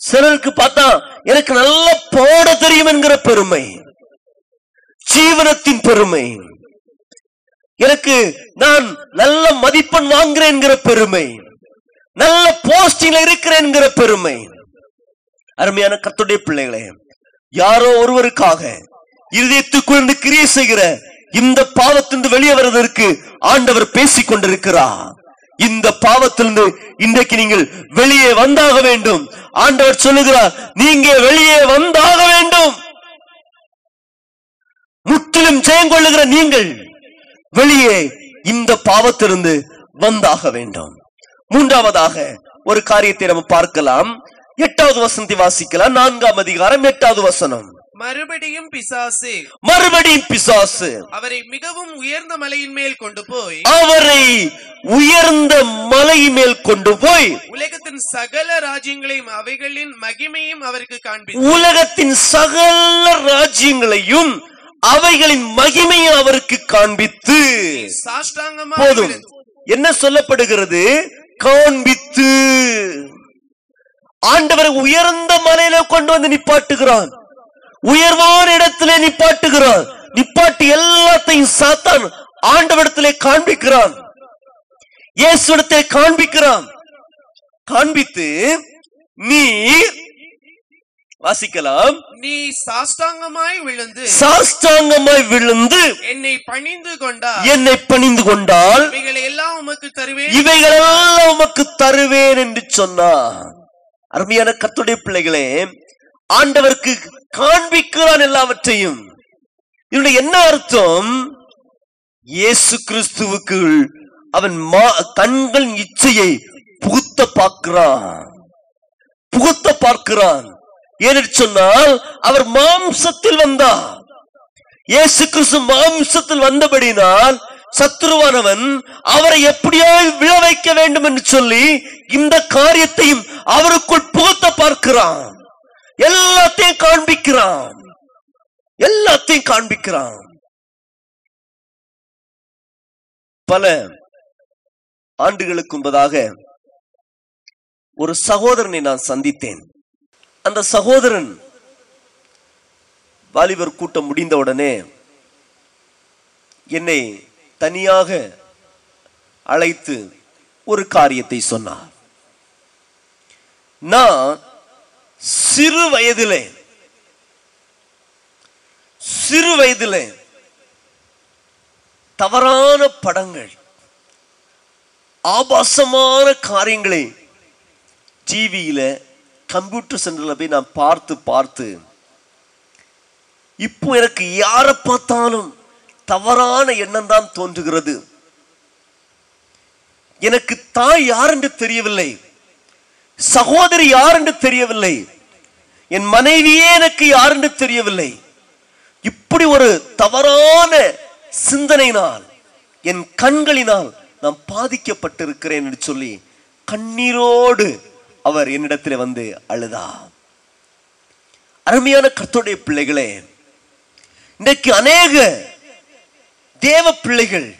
சிலருக்கு பார்த்தா எனக்கு நல்ல போட தெரியும் என்கிற பெருமை. ஜீவனத்தின் பெருமை. எனக்கு நான் நல்ல மதிப்பெண் வாங்குறேன் என்கிற பெருமை. நல்ல போஸ்டிங்ல இருக்கிறேன் பெருமை. அருமையான கத்துடைய பிள்ளைகளே யாரோ ஒருவருக்காக இருதயத்துக்குள் கிரியை செய்கிற இந்த பாவத்திலிருந்து வெளியே வருவதற்கு ஆண்டவர் பேசிக் கொண்டிருக்கிறார். இந்த பாவத்திலிருந்து இன்றைக்கு நீங்கள் வெளியே வந்தாக வேண்டும். ஆண்டவர் சொல்லுகிறார் நீங்க வெளியே வந்தாக வேண்டும். முற்றிலும் ஜெயங்கொள்ளுகிற நீங்கள் வெளியே இந்த பாவத்திலிருந்து வந்தாக வேண்டும். மூன்றாவதாக ஒரு காரியத்தை நம்ம பார்க்கலாம். எட்டாவது வசனத்தை வாசிக்கலாம். நான்காம் அதிகாரம் எட்டாவது வசனம். மறுபடியும் பிசாசு. மறுபடியும் பிசாசு. அவரை மிகவும் உயர்ந்த மலையின் மேல் கொண்டு போய் அவரை உயர்ந்த மலை மேல் கொண்டு போய் உலகத்தின் சகல ராஜ்யங்களையும் அவைகளின் மகிமையும் அவருக்கு காண்பித்து உலகத்தின் சகல ராஜ்யங்களையும் அவைகளின் மகிமையை அவருக்கு காண்பித்து போதும். என்ன சொல்லப்படுகிறது? காண்பித்து. ஆண்டவரை உயர்ந்த மலையில கொண்டு வந்து நிப்பாட்டுகிறான். உயர்வான இடத்திலே நிப்பாட்டுகிறான். நிப்பாட்டி எல்லாத்தையும் சாத்தான் ஆண்டவரிடத்திலே காண்பிக்கிறான். இயேசுடத்தை காண்பிக்கிறான். காண்பித்து நீ வாசிக்கலாம். நீ சாஷ்டாங்கமாய் விழுந்து சாஷ்டாங்கமாய் விழுந்து என்னை பணிந்து கொண்டா என்னை பணிந்து கொண்டால் இவைகளை எல்லாம் உமக்கு தருவேன். இவைகளெல்லாம் உமக்கு தருவேன் என்று சொன்னார். அருமையான கத்துடைய பிள்ளைகளே ஆண்டவருக்கு காண்பிக்கிறான் எல்லாவற்றையும். இதனுடைய என்ன அர்த்தம்? இயேசு கிறிஸ்துவுக்கு அவன் மா- கண்கள் இச்சையை புகுத்த பார்க்கிறான். புகுத்த பார்க்கிறான். ஏனென்று சொன்னால் அவர் மாம்சத்தில் வந்தார். இயேசு கிறிஸ்து மாம்சத்தில் வந்தபடினால் சத்ருவானவன் அவரை எப்படியாய் விழ வைக்க வேண்டும் என்று சொல்லி இந்த காரியத்தையும் அவருக்குள் புகுத்த பார்க்கிறான். எல்லாத்தையும் காண்பிக்கிறான். எல்லாத்தையும் காண்பிக்கிறான். பல ஆண்டுகளுக்கு முன்பதாக ஒரு சகோதரனை நான் சந்தித்தேன். அந்த சகோதரன் வாலிபர் கூட்டம் முடிந்தவுடனே என்னை தனியாக அழைத்து ஒரு காரியத்தை சொன்னார். நான் சிறு வயதிலே சிறு வயதிலே தவறான படங்கள் ஆபாசமான காரியங்களை டிவியில கம்ப்யூட்டர் சென்டரில் போய் நான் பார்த்து பார்த்து இப்போ எனக்கு யாரை பார்த்தாலும் தவறான எண்ணம் தான் தோன்றுகிறது. எனக்கு தாய் யார் என்று தெரியவில்லை. சகோதரி யார் என்று தெரியவில்லை. என் மனைவியே எனக்கு யார் என்று தெரியவில்லை. இப்படி ஒரு தவறான சிந்தனையினால் என் கண்களினால் நான் பாதிக்கப்பட்டிருக்கிறேன் என்று சொல்லி கண்ணீரோடு அவர் என்னிடத்தில் வந்து அழுதா. அருமையான கர்த்தருடைய பிள்ளைகளே இன்றைக்கு அநேக தேவ பிள்ளைகள்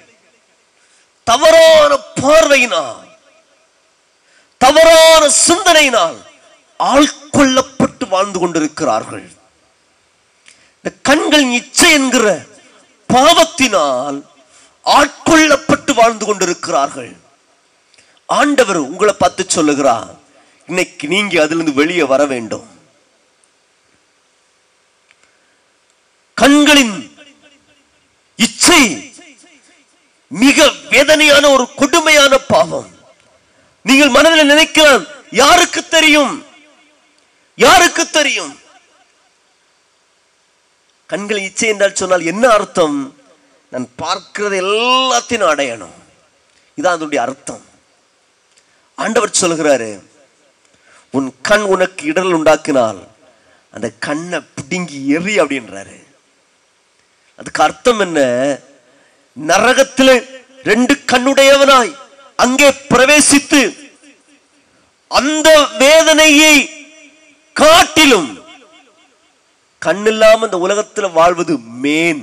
தவறான பார்வையினால் தவறான சிந்தனையினால் ஆள்கொள்ளப்பட்டு வாழ்ந்து கொண்டிருக்கிறார்கள். இந்த கண்கள் இச்சை என்கிற பாவத்தினால் ஆட்கொள்ளப்பட்டு வாழ்ந்து கொண்டிருக்கிறார்கள். ஆண்டவர் உங்களை பார்த்து சொல்லுகிறார். இன்னைக்கு நீங்க அதிலிருந்து வெளியே வர வேண்டும். கண்களின் இச்சை மிக வேதனையான ஒரு கொடுமையான பாவம். நீங்கள் மனதில் நினைக்கலாம் யாருக்கு தெரியும்? யாருக்கு தெரியும்? கண்கள் இச்சை என்றால் சொன்னால் என்ன அர்த்தம்? நான் பார்க்கிறது எல்லாத்தையும் அடையணும். இதான் அதனுடைய அர்த்தம். ஆண்டவர் சொல்கிறாரு உன் கண் உனக்கு இடல் உண்டாக்கினால் அந்த கண்ணை பிடுங்கி எறி அப்படின்றாரு. அதுக்கு அர்த்தம் என்ன? நரகத்தில் ரெண்டு கண்ணுடையவனாய் அங்கே பிரவேசித்து அந்த வேதனையை காட்டிலும் கண்ணில்லாம இந்த உலகத்துல வாழ்வது மேன்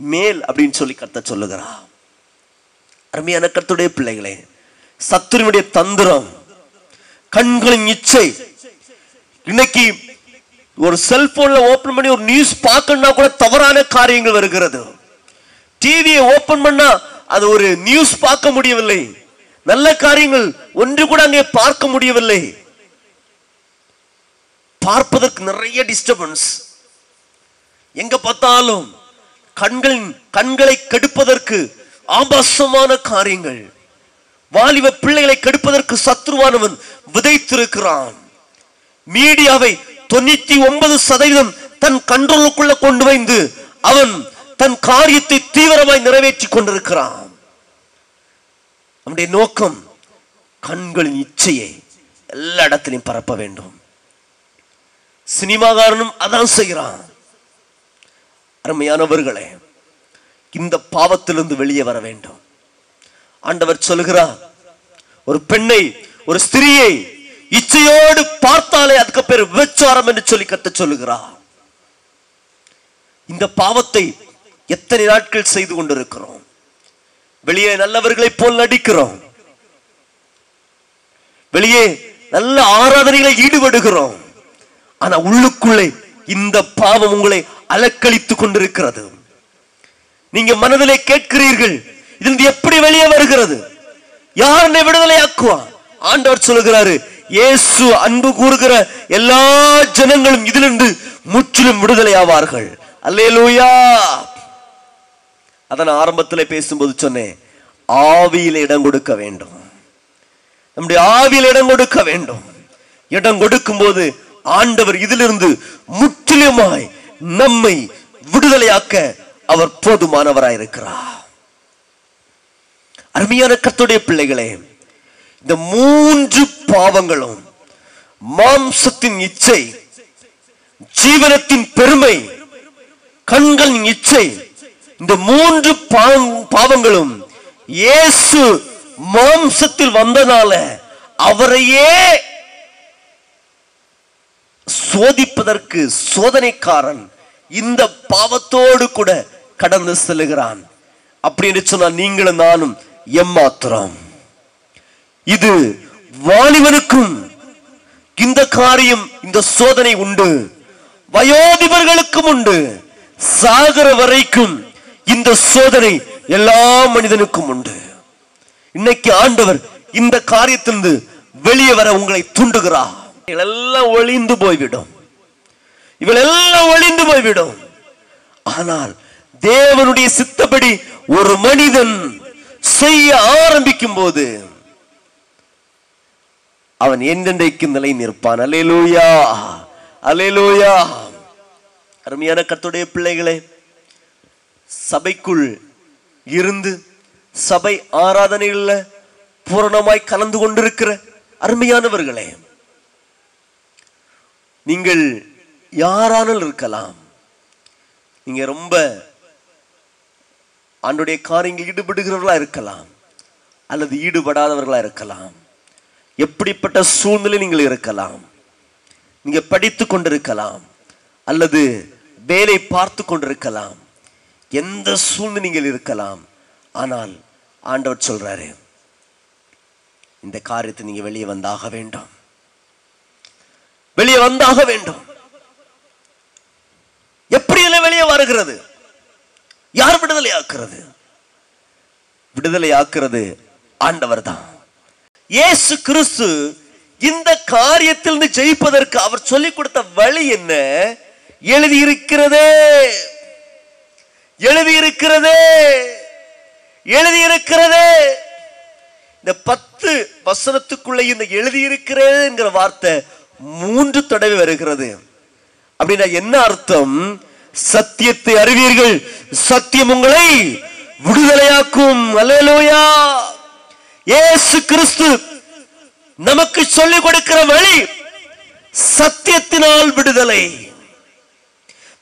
மேல் அப்படின்னு சொல்லி கத்த சொல்லுகிறா அருமையான கருத்துடைய பிள்ளைகளே சத்துருனுடைய தந்திரம் கண்களின் இச்சை. இன்னைக்கு ஒரு செல்போன்ல ஓபன் பண்ணி ஒரு நியூஸ் பார்க்கணும்னா கூட தவறான காரியங்கள் வருகிறது. டிவியை ஓபன் பண்ணா அது ஒரு நியூஸ் பார்க்க முடியவில்லை. நல்ல காரியங்கள் ஒன்று கூட அங்கே பார்க்க முடியவில்லை. பார்ப்பதற்கு நிறைய டிஸ்டர்பன்ஸ் எங்க பார்த்தாலும் கண்களின் கண்களை கெடுப்பதற்கு ஆபாசமான காரியங்கள். வாலிப பிள்ளைகளை கெடுப்பதற்கு சத்ருவானவன் விதைத்திருக்கிறான். மீடியாவை தொண்ணூத்தி ஒன்பது சதவீதம் தன் கண்ட்ரோலுக்குள்ள கொண்டு வந்து அவன் தன் காரியத்தை தீவிரமாய் நிறைவேற்றி கொண்டிருக்கிறான். அவனுடைய நோக்கம் கண்களின் இச்சையை எல்லா இடத்திலையும் பரப்ப வேண்டும். சினிமாகாரனும் அதான் செய்கிறான். அருமையானவர்களே இந்த பாவத்திலிருந்து வெளியே வர வேண்டும். ஆண்டவர் சொல்கிறார் ஒரு பெண்ணை ஒரு ஸ்திரியை இச்சையோடு பார்த்தாலே அதுக்கு பேர் விபச்சாரம் என்று சொல்லி கத்த சொல்லுகிறார். இந்த பாவத்தை எத்தனை நாட்கள் செய்து கொண்டிருக்கிறோம்? வெளியே நல்லவர்களை போல் நடிக்கிறோம். வெளியே நல்ல ஆராதனைகளை ஈடுபடுகிறோம். ஆனா உள்ளுக்குள்ளே இந்த பாவம் உங்களை அலக்களித்துக் கொண்டிருக்கிறது. நீங்க மனதிலே கேட்கிறீர்கள் இதிலிருந்து எப்படி வெளியே வருகிறது? யார் என்னை விடுதலையாக்குவான் ஆண்டவர் சொல்லுகிறாரு இயேசு அன்பு கூறுகிற எல்லா ஜனங்களும் இதிலிருந்து முற்றிலும் விடுதலையாவார்கள். அல்லேலூயா. அதான் ஆரம்பத்தில் பேசும்போது சொன்னேன் ஆவியில் இடம் கொடுக்க வேண்டும். நம்முடைய ஆவியில் இடம் கொடுக்க வேண்டும். இடம் கொடுக்கும் போது ஆண்டவர் இதிலிருந்து முற்றிலுமாய் நம்மை விடுதலையாக்க அவர் போதுமானவராயிருக்கிறார். அருமையான கத்துடைய பிள்ளைகளே இந்த மூன்று பாவங்களும் மாம்சத்தின் இச்சை ஜீவனத்தின் பெருமை கண்களின் இச்சை இந்த மூன்று பாவங்களும் இயேசு மாம்சத்தில் வந்தனால அவரையே சோதிப்பதற்கு சோதனைக்காரன் இந்த பாவத்தோடு கூட கடந்து செல்லுகிறான். அப்படின்னு சொன்னா நீங்களும் நானும் எம்மாத்திரம் இது வாலிபனுக்கும் இந்த காரியம் இந்த சோதனை உண்டு. வயோதிபர்களுக்கும் உண்டு. சாகர வரைக்கும் இந்த சோதனை எல்லா மனிதனுக்கும் உண்டு. இன்னைக்கு ஆண்டவர் இந்த காரியத்திலிருந்து வெளியே வர உங்களை தூண்டுகிறார். எல்லாம் ஒளிந்து போய்விடும். இவள் எல்லாம் ஒளிந்து போய்விடும். ஆனால் தேவனுடைய சித்தப்படி ஒரு மனிதன் செய்ய ஆரம்பிக்கும் போது அவன் என்றென்றைக்கு நிலை நிற்பான் அலேலூயா அலேலூயா அருமையான கத்துடைய பிள்ளைகளே சபைக்குள் இருந்து சபை ஆராதனைகளில் பூரணமாய் கலந்து கொண்டிருக்கிற அருமையானவர்களே நீங்கள் யாரானால் இருக்கலாம்? நீங்க ரொம்ப ஆண்டுடைய காரியங்கள் ஈடுபடுகிறவர்களா இருக்கலாம்? அல்லது ஈடுபடாதவர்களா இருக்கலாம்? எப்படிப்பட்ட சூழ்நிலை நீங்கள் இருக்கலாம்? நீங்க படித்து கொண்டிருக்கலாம். அல்லது வேலை பார்த்து கொண்டிருக்கலாம். எந்த சூழ்நிலை நீங்கள் இருக்கலாம். ஆனால் ஆண்டவர் சொல்றாரு இந்த காரியத்தை நீங்க வெளியே வந்தாக வேண்டும். வெளியே வந்தாக வேண்டும். எப்படி வெளியே வருகிறது? யார் விடுதலை ஆக்குறது விடுதலை ஆக்குறது ஆண்டவர் தான் இயேசு கிறிஸ்து இந்த காரியத்தில் ஜெயிப்பதற்கு அவர் சொல்லிக் கொடுத்த வழி என்ன? எழுதியிருக்கிறதே. எழுதியிருக்கிறதே. எழுதியிருக்கிறதே. இந்த பத்து வசனத்துக்குள்ள இந்த எழுதியிருக்கிறது என்கிற வார்த்தை மூன்று தடவை வருகிறது. அப்படின்னா என்ன அர்த்தம்? சத்தியத்தை அறிவீர்கள். சத்தியம் உங்களை விடுதலையாக்கும். அலையலோயா இயேசு கிறிஸ்து நமக்கு சொல்லிக் கொடுக்கிற வழி சத்தியத்தினால் விடுதலை.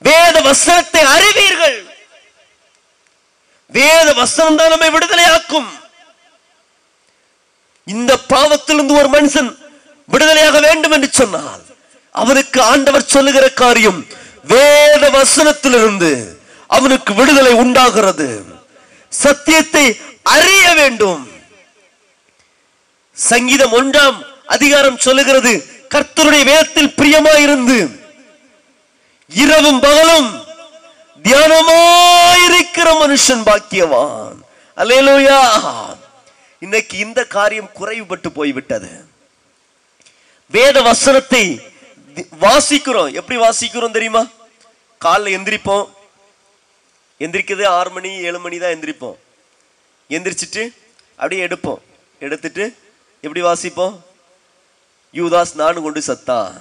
வேத வசனத்தை அறிவீர்கள். வேத வசனம் தான் நம்மை விடுதலையாக்கும். இந்த பாவத்திலிருந்து ஒரு மனுஷன் விடுதலையாக வேண்டும் என்று சொன்னால் அவனுக்கு ஆண்டவர் சொல்லுகிற காரியம் வேத வசனத்திலிருந்து அவனுக்கு விடுதலை உண்டாகிறது. சத்தியத்தை அறிய வேண்டும். சங்கீதம் ஒன்றாம் அதிகாரம் சொல்லுகிறது கர்த்தருடைய வேதத்தில் பிரியமாயிருந்து இரவும் பகலும் தியானமாயிருக்கிற மனுஷன் பாக்கியவான். அலேலோயா இன்னைக்கு இந்த காரியம் குறைவுபட்டு போய்விட்டது. வேத வசனத்தை வாசிக்கிறோம். எப்படி வாசிக்கிறோம் தெரியுமா? காலைல எந்திரிப்போம். எந்திரிக்கிறது ஆறு மணி ஏழு மணி தான் எந்திரிப்போம். எந்திரிச்சிட்டு அப்படியே எடுப்போம். எடுத்துட்டு எப்படி வாசிப்போம்? யூதாஸ் நானு கொண்டு சத்தான்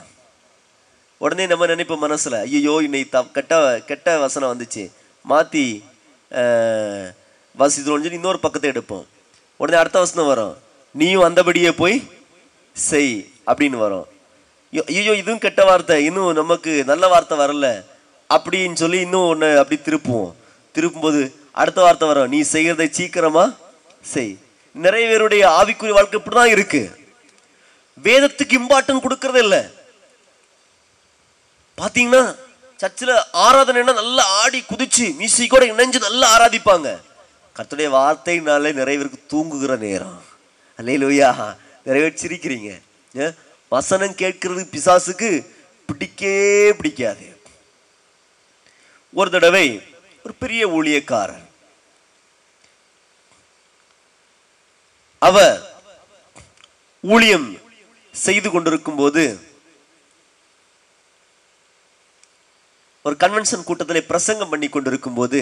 உடனே நம்ம நினைப்போம் மனசில் ஐயோ இன்னைக்கு த கெட்ட கெட்ட வசனம் வந்துச்சு. மாற்றி அஹ், வாசித்தோம்னு சொல்லி இன்னொரு பக்கத்தை எடுப்போம். உடனே அடுத்த வசனம் வரும். நீயும் அந்தபடியே போய் செய் அப்படின்னு வரும். ஐயோ, இதுவும் கெட்ட வார்த்தை. இன்னும் நமக்கு நல்ல வார்த்தை வரல. அப்படின்னு சொல்லி இன்னும் ஒன்று அப்படி திருப்புவோம். திருப்பும்போது அடுத்த வார்த்தை வரும். நீ செய்கிறத சீக்கிரமா செய். நிறைய பேருடைய ஆவிக்குரிய வாழ்க்கை இப்படிதான் இருக்கு. வேதத்துக்கு இம்பார்ட்டன் கொடுக்கறது இல்லை. பாத்தீங்கன்னா சர்ச்சில் ஆராதனைன்னா நல்லா ஆடி குதிச்சு மியூசிக்கோட இணைஞ்சு நல்லா ஆராதிப்பாங்க. கத்துடைய வார்த்தைனாலே நிறைய பேருக்கு தூங்குகிற நேரம். அல்லையிலோயா நிறைய பேர் சிரிக்கிறீங்க. வசனம் கேட்கறது பிசாசுக்கு பிடிக்கே பிடிக்காது. ஒரு தடவை ஒரு பெரிய ஊழியக்காரர் அவர் ஊழியம் செய்து கொண்டிருக்கும் போது ஒரு கன்வென்ஷன் கூட்டத்தில் பிரசங்கம் பண்ணி கொண்டிருக்கும் போது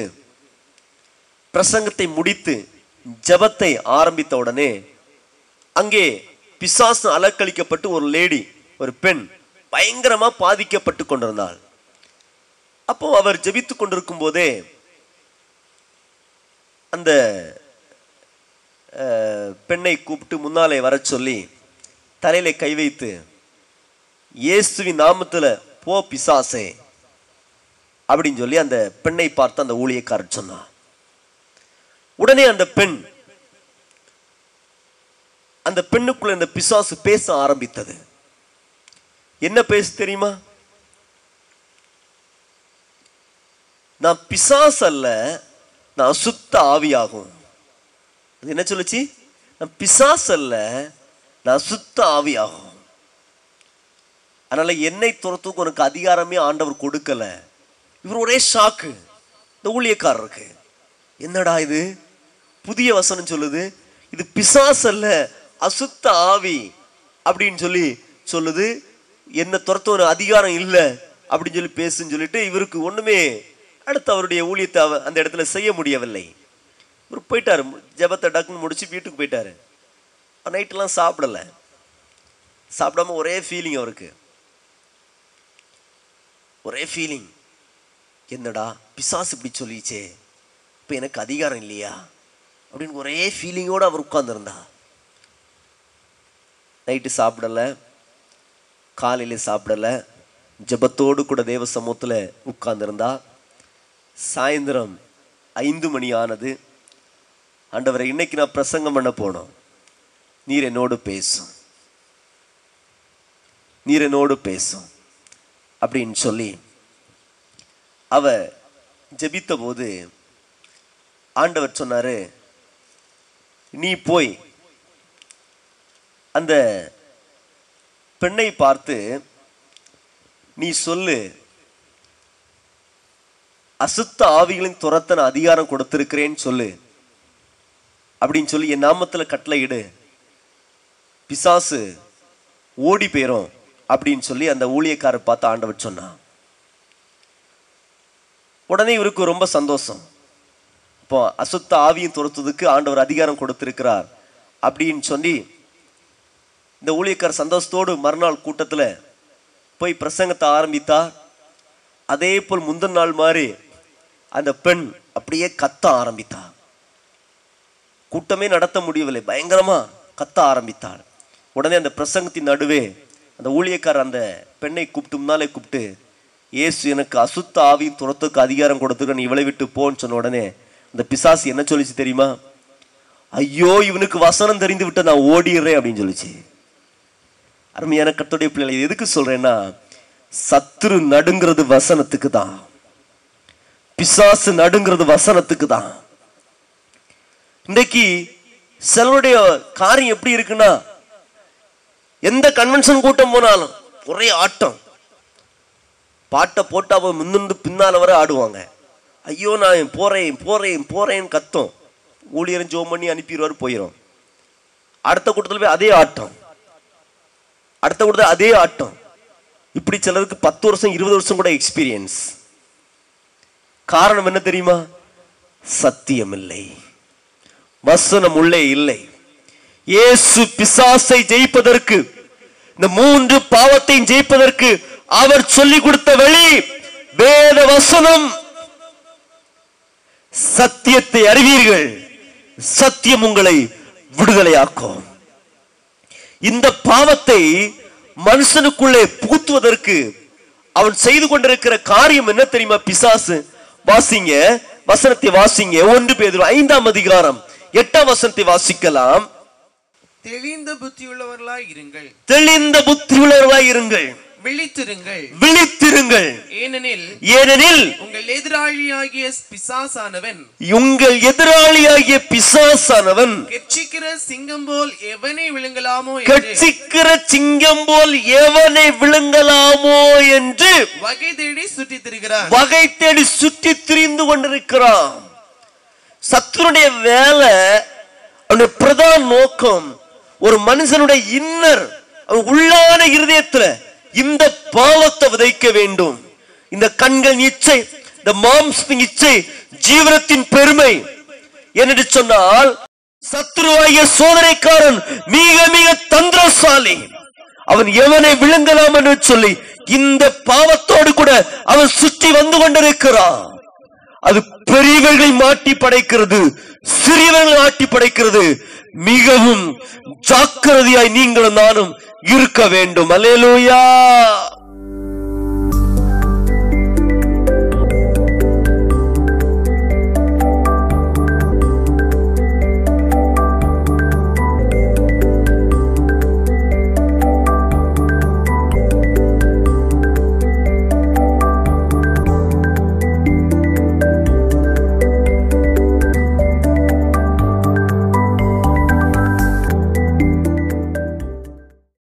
பிரசங்கத்தை முடித்து ஜெபத்தை ஆரம்பித்த உடனே அங்கே பிசாசு அலக்களிக்கப்பட்டு ஒரு லேடி ஒரு பெண் பயங்கரமா பாதிக்கப்பட்டு கொண்டிருந்தாள். அப்போ அவர் ஜபித்து கொண்டிருக்கும் போதே அந்த பெண்ணை கூப்பிட்டு முன்னாலே வர சொல்லி தலையில கை வைத்து இயேசுவின் நாமத்தில் போ பிசாசே அப்படின்னு சொல்லி அந்த பெண்ணை பார்த்து அந்த ஊழியக்காரர் சொன்னான் உடனே அந்த பெண் அந்த பெண்ணுக்குள்ள இந்த பிசாசு பேச ஆரம்பித்தது. என்ன பேச தெரியுமா? நான் பிசாஸ் அல்ல நான் சுத்த ஆவியாகும். அது என்ன சொல்லுச்சு? நான் பிசாஸ் அல்ல நான் சுத்த ஆவியாகும். அதனால என்னை துரத்துக்கு உனக்கு அதிகாரமே ஆண்டவர் கொடுக்கல. இவர் ஒரே ஷாக்கு இந்த ஊழியக்காரருக்கு. என்னடா இது? புதிய வசனம் சொல்லுது இது பிசாஸ் அல்ல அசுத்த ஆவி அப்படின்னு சொல்லி சொல்லுது. என்ன துரத்த ஒரு அதிகாரம் இல்லை அப்படின்னு சொல்லி பேசுன்னு சொல்லிட்டு இவருக்கு ஒன்றுமே அடுத்து அவருடைய ஊழியத்தை அந்த இடத்துல செய்ய முடியவில்லை. இவர் போயிட்டாரு. ஜெபத்தை டக்குன்னு முடிச்சு வீட்டுக்கு போயிட்டாரு. நைட்டெலாம் சாப்பிடல. சாப்பிடாம ஒரே ஃபீலிங் அவருக்கு. ஒரே ஃபீலிங் என்னடா பிசாசு இப்படி சொல்லிச்சே. இப்போ எனக்கு அதிகாரம் இல்லையா? அப்படின்னு ஒரே ஃபீலிங்கோட அவர் உட்காந்துருந்தா நைட்டு சாப்பிடல. காலையில் சாப்பிடல. ஜெபத்தோடு கூட தேவ சமூகத்தில் உட்கார்ந்திருந்தா. சாயந்தரம் ஐந்து மணி ஆனது. ஆண்டவரை இன்னைக்கு நான் பிரசங்கம் பண்ண போனோம். நீர் என்னோடு பேசும். நீர் என்னோடு பேசும். அப்படின்னு சொல்லி அவ ஜெபித்த போது ஆண்டவர் சொன்னாரு நீ போய் அந்த பெண்ணை பார்த்து நீ சொல்லு. அசுத்த ஆவிகளின் துரத்தன நான் அதிகாரம் கொடுத்திருக்கிறேன்னு சொல்லு. அப்படின்னு சொல்லி என் நாமத்தில் கட்டளையிடு பிசாசு ஓடி போயிரும் அப்படின்னு சொல்லி அந்த ஊழியக்காரர் பார்த்து ஆண்டவர் சொன்னான். உடனே இவருக்கு ரொம்ப சந்தோஷம். இப்போ அசுத்த ஆவியும் துரத்துவதுக்கு ஆண்டவர் அதிகாரம் கொடுத்திருக்கிறார் அப்படின்னு சொல்லி இந்த ஊழியக்காரர் சந்தோஷத்தோடு மறுநாள் கூட்டத்தில் போய் பிரசங்கத்தை ஆரம்பித்தார் அதே போல் முந்தின நாள் மாதிரி அந்த பெண் அப்படியே கத்த ஆரம்பித்தார் கூட்டமே நடத்த முடியவில்லை. பயங்கரமாக கத்த ஆரம்பித்தாள் உடனே அந்த பிரசங்கத்தின் நடுவே அந்த ஊழியக்காரர் அந்த பெண்ணை கூப்பிட்டு முன்னாலே கூப்பிட்டு இயேசு எனக்கு அசுத்த ஆவியும் துரத்துக்கு அதிகாரம் கொடுத்துருக்க நீ இவளை விட்டு போன்னு சொன்ன உடனே அந்த பிசாசு என்ன சொல்லிச்சு தெரியுமா? ஐயோ இவனுக்கு வசனம் தெரிந்து விட்டு நான் ஓடிடுறேன் அப்படின்னு சொல்லிச்சு. அருமையான கத்துடைய பிள்ளைகளை எதுக்கு சொல்றேன்னா சத்துரு நடுங்கிறது வசனத்துக்கு தான். பிசாசு நடுங்கிறது வசனத்துக்கு தான். இன்றைக்கு சிலருடைய காரியம் எப்படி இருக்குன்னா எந்த கன்வென்ஷன் கூட்டம் போனாலும் ஒரே ஆட்டம். பாட்டை போட்டு அவன் முன்னிருந்து பின்னால் வர ஆடுவாங்க. ஐயோ நான் போகிறேன் போகிறேன் போகிறேன்னு கத்தும். ஊழியரும் ஜோம் பண்ணி அனுப்பிடுவார் போயிடும் அடுத்த கூட்டத்தில் போய் அதே ஆட்டம். அடுத்த கூட்டத்தில் அதே ஆட்டம். இப்படி சிலருக்கு பத்து வருஷம் இருபது வருஷம் கூட எக்ஸ்பீரியன்ஸ் காரணம் என்ன தெரியுமா? சத்தியம் இல்லை வசனம் உள்ளே இல்லை. இயேசு பிசாசை ஜெயிப்பதற்கு இந்த மூன்று பாவத்தையும் ஜெயிப்பதற்கு அவர் சொல்லிக் கொடுத்த வழி வேத வசனம். சத்தியத்தை அறிவீர்கள் சத்தியம் உங்களை விடுதலையாக்கும். இந்த பாவத்தை மனுஷனுக்குள்ளே புகுத்துவதற்கு அவன் செய்து கொண்டிருக்கிற காரியம் என்ன தெரியுமா பிசாசு? வாசிங்க வசனத்தை வாசிங்க. ஒன்று பேதுரு ஐந்தாம் அதிகாரம் எட்டாம் வசனத்தை வாசிக்கலாம். தெளிந்த புத்தியுள்ளவர்களாய் இருங்கள். தெளிந்த புத்தியுள்ளவர்களாய் இருங்கள். விழித்திருங்கள். விழித்திருங்கள். ஏனெனில் ஏனெனில் உங்கள் எதிராளியாகிய பிசாசானவன் உங்கள் எதிராளியாகிய பிசாசானவன் கெச்சிக்கிற சிங்கம் போல் எவனை விழுங்கலாமோ கட்சிக்கிற சிங்கம் போல் எவனை விழுங்கலாமோ என்று வகை தேடி சுற்றித் திரிகிறான். வகை தேடி சுற்றி திரிந்து கொண்டிருக்கிறான். சத்துருடைய வேலை அவனுடைய பிரதான நோக்கம் ஒரு மனுஷனுடைய இன்னர் அவன் உள்ளான இருதயத்துல இந்த பாவத்தை விதைக்க வேண்டும். இந்த கண்கள் இச்சை இந்த மாம்சத்தின் இச்சை ஜீவனத்தின் பெருமை. என்று சொன்னால் சத்ருவாகிய சோதனைக்காரன் மிக மிக தந்திரசாலி. அவன் எவனை விழுங்கலாம் என்று சொல்லி இந்த பாவத்தோடு கூட அவன் சுற்றி வந்து கொண்டிருக்கிறான். அது பெரியவர்களை மாட்டி படைக்கிறது சிறியவர்களை மாட்டி படைக்கிறது. மிகவும் ஜாக்கிரதையாய் நீங்களும் நானும் இருக்க வேண்டும். அல்லேலூயா!